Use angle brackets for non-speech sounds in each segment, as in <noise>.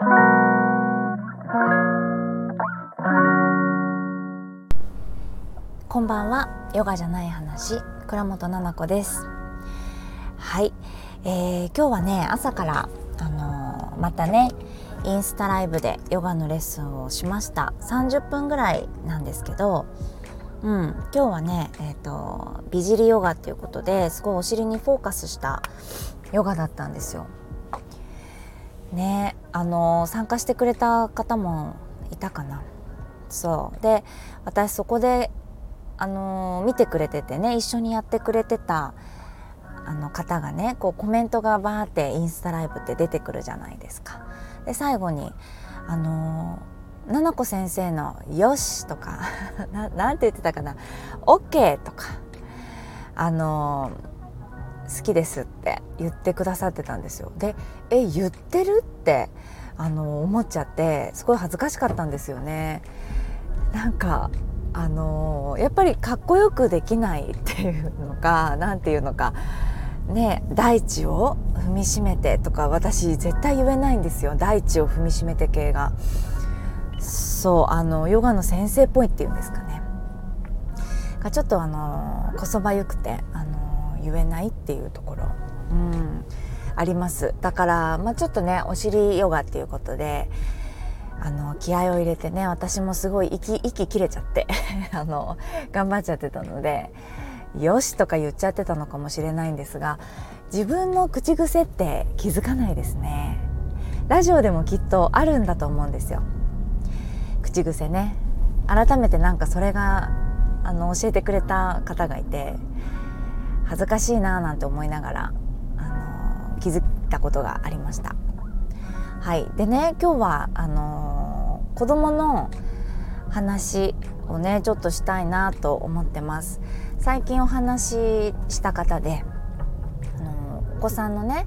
こんばんは。ヨガじゃない話。倉本々子です。はい、えー、今日はね朝からあのー、またねインスタライブでヨガのレッスンをしました。30分ぐらいなんですけどうん、今日はね、えーと、美尻ヨガっていうことですごいお尻にフォーカスしたヨガだったんですよ。ねあの参加してくれた方もいたかな。そうで私そこであの見てくれててね一緒にやってくれてたあの方がねこうコメントがバーってインスタライブって出てくるじゃないですか。で最後にあのななこ先生の「よし」とか <laughs> ななんて言ってたかな「OK」とかあの好きですって言ってくださってたんですよ。でえ言ってるってあの思っちゃってすごい恥ずかしかったんですよね。なんかあのやっぱりかっこよくできないっていうのか何ていうのかね大地を踏みしめてとか私絶対言えないんですよ大地を踏みしめて系が。そうあのヨガの先生っぽいっていうんですかねがちょっとあのこそばゆくて言えないっていうところ、うん、あります。だから、まあ、ちょっとねお尻ヨガっていうことであの気合を入れてね私もすごい息息切れちゃって <laughs> あの頑張っちゃってたのでよしとか言っちゃってたのかもしれないんですが自分の口癖って気づかないですね。ラジオでもきっとあるんだと思うんですよ。口癖ね。改めてなんかそれがあの教えてくれた方がいて恥ずかしいななんて思いながらあの気づいたことがありました。はい、でね今日はあの子供の話をねちょっとしたいなと思ってます。最近お話しした方であのお子さんのね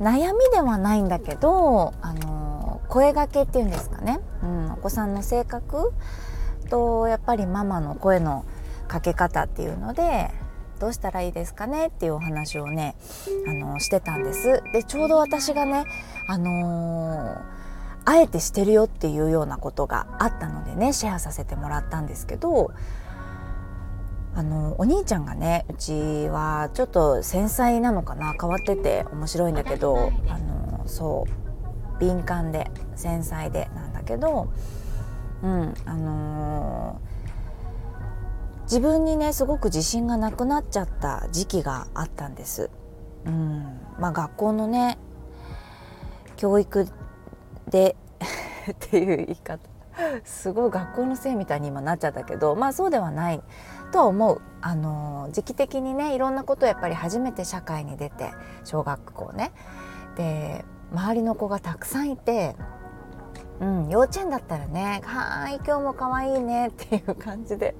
悩みではないんだけどあの声がけっていうんですかね、うん、お子さんの性格とやっぱりママの声のかけ方っていうのでどうしたらいいですかねっていうお話をねあのしてたんです。でちょうど私がねあのー、あえてしてるよっていうようなことがあったのでねシェアさせてもらったんですけどあのお兄ちゃんがねうちはちょっと繊細なのかな変わってて面白いんだけどあのそう敏感で繊細でなんだけど、うんあのー、自分にねすごく自信がなくなっちゃった時期があったんです。うん。まあ、学校のね教育で <laughs> っていう言い方。すごい学校のせいみたいに今なっちゃったけどまあそうではないとは思う。あの時期的にねいろんなことをやっぱり初めて社会に出て小学校ね。で周りの子がたくさんいて、うん、幼稚園だったらね「はい今日も可愛いね」っていう感じで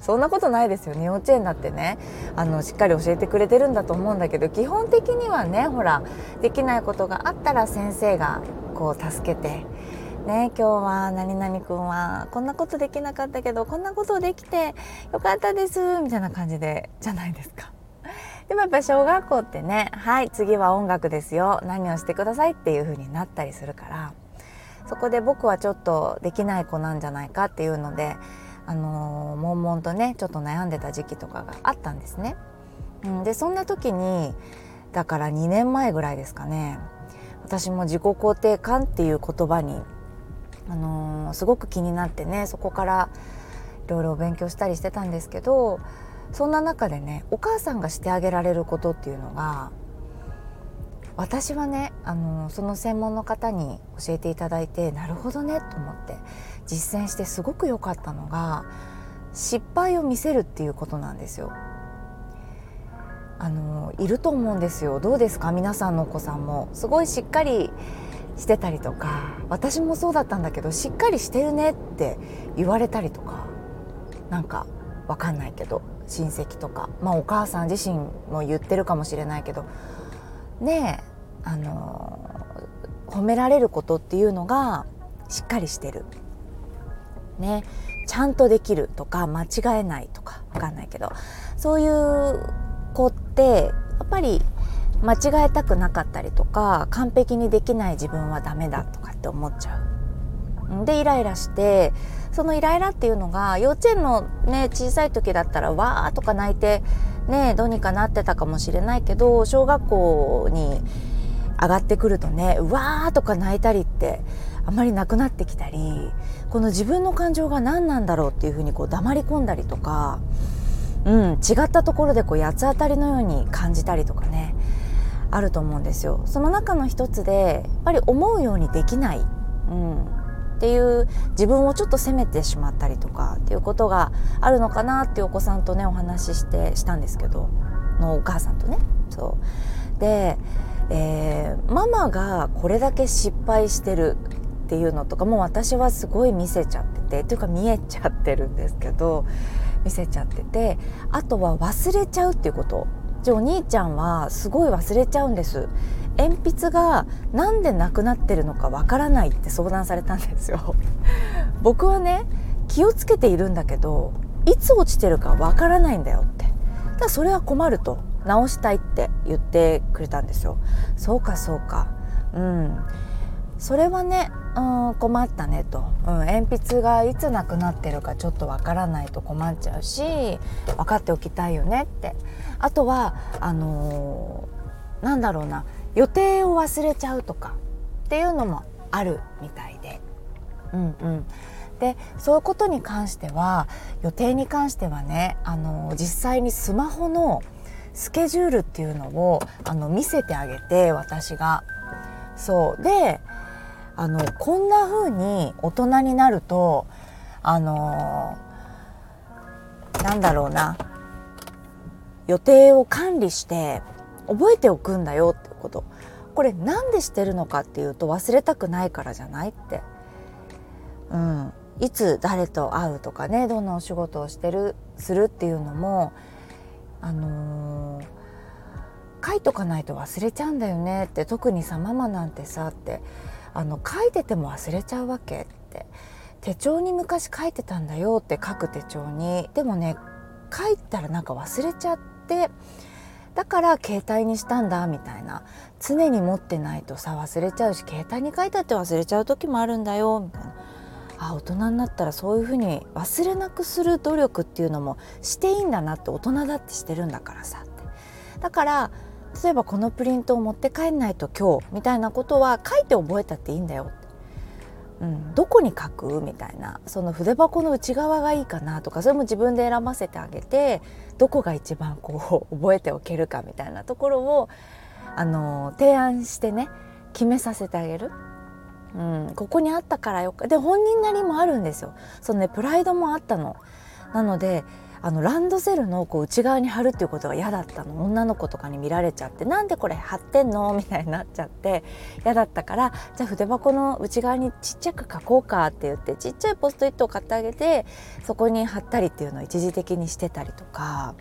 そんなことないですよね幼稚園だってねあのしっかり教えてくれてるんだと思うんだけど基本的にはねほらできないことがあったら先生がこう助けて。ね、今日は何々くんはこんなことできなかったけどこんなことできてよかったですみたいな感じでじゃないですか。でもやっぱ小学校ってねはい次は音楽ですよ何をしてくださいっていう風になったりするからそこで僕はちょっとできない子なんじゃないかっていうのであのー、悶々とねちょっと悩んでた時期とかがあったんですね。うん、でそんな時にだから2年前ぐらいですかね私も自己肯定感っていう言葉に、あのー、すごく気になってねそこからいろいろ勉強したりしてたんですけどそんな中でねお母さんがしてあげられることっていうのが私はねあのその専門の方に教えていただいてなるほどねと思って実践してすごく良かったのが失敗を見せるっていうことなんですよ。あのいると思うんですよ。どうですか？皆さんのお子さんも。すごいしっかりしてたりとか。私もそうだったんだけどしっかりしてるねって言われたりとか。なんかわかんないけど親戚とか。まあお母さん自身も言ってるかもしれないけど。ねあの褒められることっていうのがしっかりしてる。ね、ちゃんとできるとか間違えないとかわかんないけどそういう子ってやっぱり間違えたくなかったりとか完璧にできない自分はダメだとかって思っちゃう。でイライラしてそのイライラっていうのが幼稚園のね小さい時だったらわーとか泣いてねどうにかなってたかもしれないけど小学校に上がってくるとねわーとか泣いたりってあまりなくなってきたりこの自分の感情が何なんだろうっていうふうにこう黙り込んだりとか、うん、違ったところでこう八つ当たりのように感じたりとかねあると思うんですよ。その中の一つでやっぱり思うようにできない、うん、っていう自分をちょっと責めてしまったりとかっていうことがあるのかなっていうお子さんとねお話ししてしたんですけどのお母さんとね。そうでえー、ママがこれだけ失敗してるっていうのとかも私はすごい見せちゃっててというか見えちゃってるんですけど見せちゃっててあとは忘れちゃうっていうこと。じゃあお兄ちゃんはすごい忘れちゃうんです。鉛筆がなんでなくなってるのかわからないって相談されたんですよ。<laughs> 僕はね気をつけているんだけどいつ落ちてるかわからないんだよって。だそれは困ると。直したいって言ってくれたんですよ。そうかそうか。うん。それはね、うん、困ったねと、うん、鉛筆がいつなくなってるかちょっとわからないと困っちゃうし分かっておきたいよねって。あとはあのー、なんだろうな予定を忘れちゃうとかっていうのもあるみたいで。うんうん。でそういうことに関しては予定に関してはねあの実際にスマホのスケジュールっていうのをあの見せてあげて私が。そう。であのこんな風に大人になるとあのなんだろうな予定を管理して覚えておくんだよってことこれなんでしてるのかっていうと忘れたくないからじゃないって。うん、いつ誰と会うとかねどんなお仕事をしてるするっていうのもあのー、書いとかないと忘れちゃうんだよねって特にさママなんてさってあの書いてても忘れちゃうわけって。手帳に昔書いてたんだよって書く手帳に。でもね書いたらなんか忘れちゃってだから携帯にしたんだみたいな。常に持ってないとさ忘れちゃうし携帯に書いたって忘れちゃう時もあるんだよみたいな。あ大人になったらそういうふうに忘れなくする努力っていうのもしていいんだなって大人だってしてるんだからさって。だから例えばこのプリントを持って帰んないと今日みたいなことは書いて覚えたっていいんだようん、どこに書くみたいな。その筆箱の内側がいいかなとか。それも自分で選ばせてあげてどこが一番こう覚えておけるかみたいなところをあの提案してね決めさせてあげる。うん、ここにあったからよか。で本人なりもあるんですよ。そのねプライドもあったの。なのであのランドセルのこう内側に貼るっていうことが嫌だったの。女の子とかに見られちゃってなんでこれ貼ってんの？みたいになっちゃって嫌だったからじゃあ筆箱の内側にちっちゃく書こうかって言ってちっちゃいポストイットを買ってあげてそこに貼ったりっていうのを一時的にしてたりとか、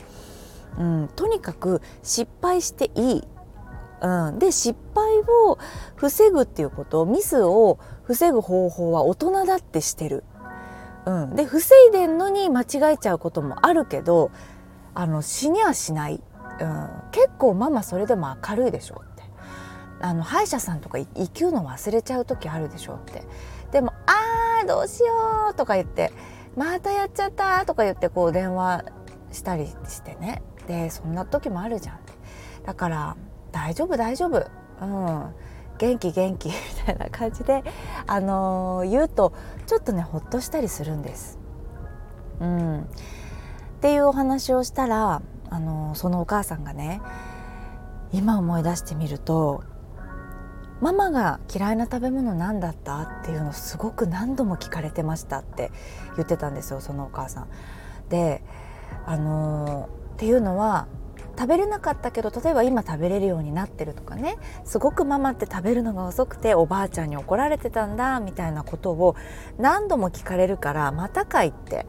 うん、とにかく失敗していい。うん、で失敗を防ぐっていうことミスを防ぐ方法は大人だってしてる。うん、で防いでんのに間違えちゃうこともあるけどあの死にはしない、うん、結構ママそれでも明るいでしょって。あの歯医者さんとか行くの忘れちゃう時あるでしょって。でも「あーどうしよう」とか言って「またやっちゃった」とか言ってこう電話したりしてね。でそんな時もあるじゃん。だから大丈夫大丈夫、うん、元気元気 <laughs> みたいな感じで、あの、言うとちょっとねほっとしたりするんです。うん、っていうお話をしたら、あの、そのお母さんがね今思い出してみるとママが嫌いな食べ物何だった？っていうのすごく何度も聞かれてましたって言ってたんですよそのお母さん。であの、っていうのは食べれなかったけど例えば今食べれるようになってるとかね。すごくママって食べるのが遅くておばあちゃんに怒られてたんだみたいなことを何度も聞かれるからまたかいって。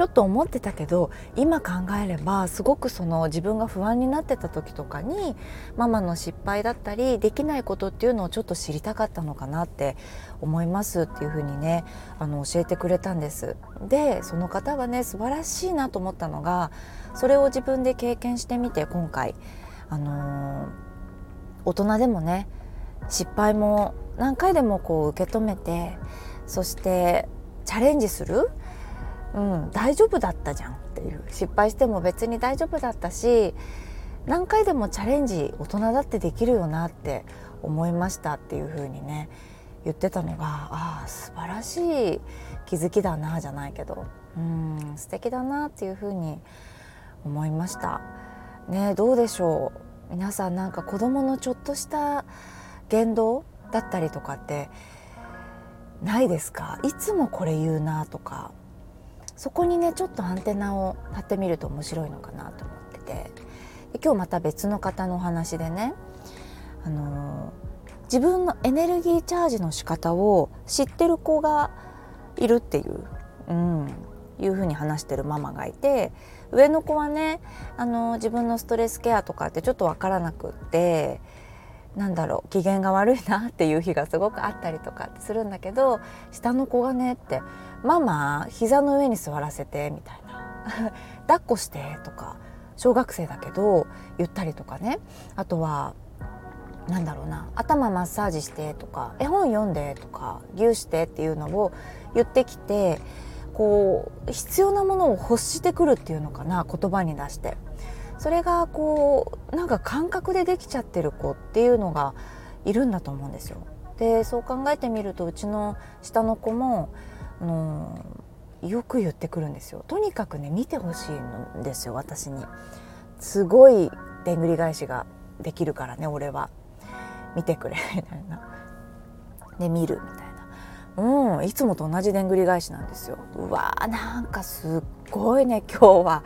ちょっと思ってたけど今考えればすごくその自分が不安になってた時とかにママの失敗だったりできないことっていうのをちょっと知りたかったのかなって思いますっていうふうにねあの教えてくれたんです。でその方がね素晴らしいなと思ったのがそれを自分で経験してみて今回あのー大人でもね失敗も何回でもこう受け止めてそしてチャレンジする、うん、大丈夫だったじゃんっていう。失敗しても別に大丈夫だったし何回でもチャレンジ大人だってできるよなって思いましたっていう風にね言ってたのがああ素晴らしい気づきだなじゃないけど。うん素敵だなっていう風に思いました。ねどうでしょう。皆さんなんか子供のちょっとした言動だったりとかってないですか？いつもこれ言うなとか。そこにねちょっとアンテナを張ってみると面白いのかなと思ってて。今日また別の方のお話でねあの自分のエネルギーチャージの仕方を知ってる子がいるっていう、うん、いうふうに話してるママがいて上の子はねあの自分のストレスケアとかってちょっと分からなくってなんだろう機嫌が悪いなっていう日がすごくあったりとかするんだけど下の子がねって「ママ膝の上に座らせて」みたいな「<laughs> 抱っこして」とか小学生だけど言ったりとかね。あとはなんだろうな頭マッサージしてとか絵本読んでとかぎゅうしてっていうのを言ってきてこう必要なものを欲してくるっていうのかな言葉に出して。それがこうなんか感覚でできちゃってる子っていうのがいるんだと思うんですよ。でそう考えてみるとうちの下の子も、あのよく言ってくるんですよ。とにかくね見てほしいんですよ私に。すごいでんぐり返しができるからね俺は。見てくれみたいな。で見るみたいな。うんいつもと同じでんぐり返しなんですよ。うわーなんかすっごいね今日は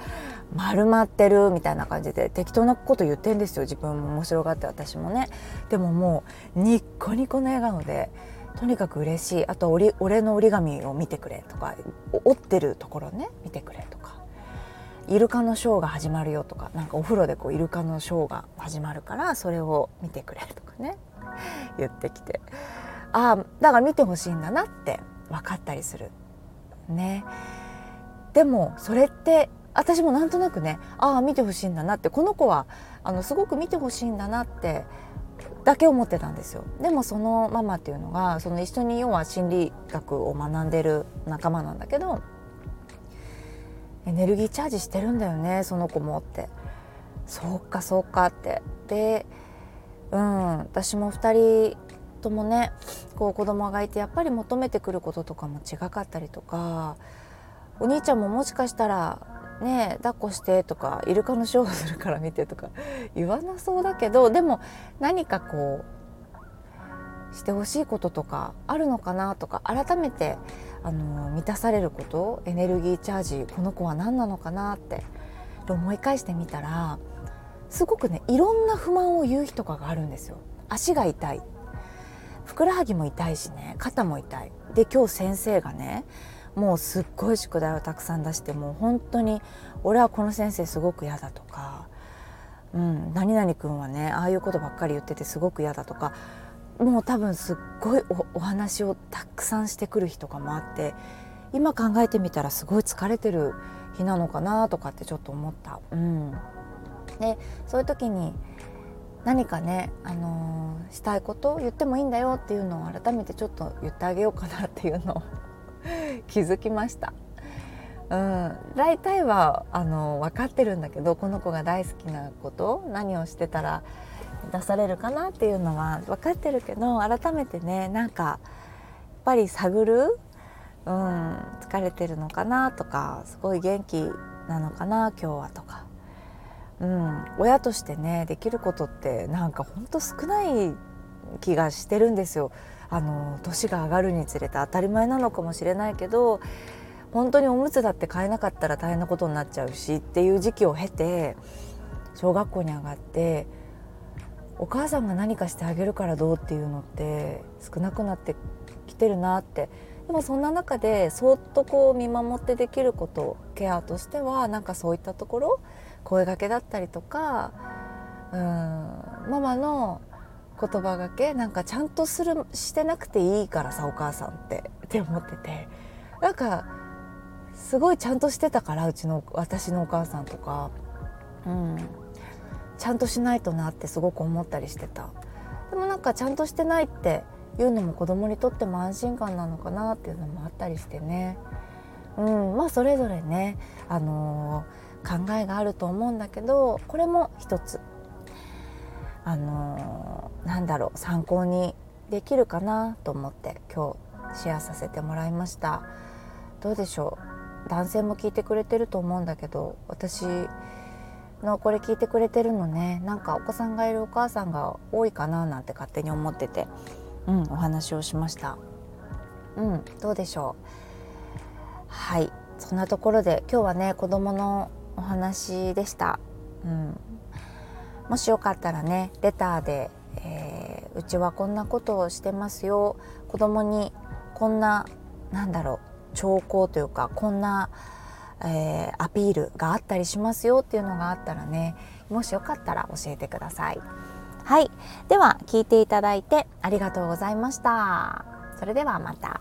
丸まってるみたいな感じで適当なこと言ってんですよ。自分も面白がって私もね。でももうニッコニコの笑顔でとにかく嬉しい。あと俺の折り紙を見てくれとか折ってるところね。見てくれとか。イルカのショーが始まるよとか。なんかお風呂でこうイルカのショーが始まるからそれを見てくれとかね。言ってきて。ああだから見てほしいんだなって分かったりする。ね。でもそれって私もなんとなくねああ見てほしいんだなってこの子はあのすごく見てほしいんだなってだけ思ってたんですよ。でもそのママっていうのがその一緒に要は心理学を学んでる仲間なんだけどエネルギーチャージしてるんだよねその子もって。そうかそうかって。でうん私も2人ともねこう子供がいてやっぱり求めてくることとかも違かったりとかお兄ちゃんももしかしたらね抱っこしてとかイルカのショーをするから見てとか <laughs> 言わなそうだけどでも何かこうしてほしいこととかあるのかなとか改めてあの満たされることエネルギーチャージこの子は何なのかなって思い返してみたらすごくねいろんな不満を言う日とかがあるんですよ。足が痛いふくらはぎも痛いしね肩も痛いで今日先生がねもうすっごい宿題をたくさん出してもう本当に俺はこの先生すごく嫌だとか、うん、何々君はねああいうことばっかり言っててすごく嫌だとかもう多分すっごいお話をたくさんしてくる日とかもあって今考えてみたらすごい疲れてる日なのかなとかってちょっと思った。うん、でそういう時に何かね、あのー、したいことを言ってもいいんだよっていうのを改めてちょっと言ってあげようかなっていうのを <laughs> 気づきました。うん、大体はあの分かってるんだけどこの子が大好きなこと何をしてたら出されるかなっていうのは分かってるけど改めてねなんかやっぱり探る、うん、疲れてるのかなとかすごい元気なのかな今日はとか、うん、親としてねできることってなんかほんと少ない気がしてるんですよ。あの年が上がるにつれて当たり前なのかもしれないけど本当におむつだって買えなかったら大変なことになっちゃうしっていう時期を経て小学校に上がってお母さんが何かしてあげるからどうっていうのって少なくなってきてるなって。でもそんな中でそっとこう見守ってできることケアとしてはなんかそういったところ声がけだったりとかうんママの言葉がけなんかちゃんとするしてなくていいからさお母さんってって思ってて。なんかすごいちゃんとしてたからうちの私のお母さんとか、うん、ちゃんとしないとなってすごく思ったりしてた。でもなんかちゃんとしてないっていうのも子供にとっても安心感なのかなっていうのもあったりしてね、うん、まあそれぞれね、あのー、考えがあると思うんだけどこれも一つ、あのー、なんだろう参考にできるかなと思って今日シェアさせてもらいました。どうでしょう？男性も聞いてくれてると思うんだけど私のこれ聞いてくれてるのねなんかお子さんがいるお母さんが多いかななんて勝手に思ってて、うん、お話をしました。うんどうでしょう？はいそんなところで今日はね子供のお話でした、うん、もしよかったらねレターで、えー、うちはこんなことをしてますよ。子供にこんななんだろう兆候というかこんなえー、アピールがあったりしますよ。っていうのがあったらねもしよかったら教えてください。はい。では聞いていただいてありがとうございました。それではまた。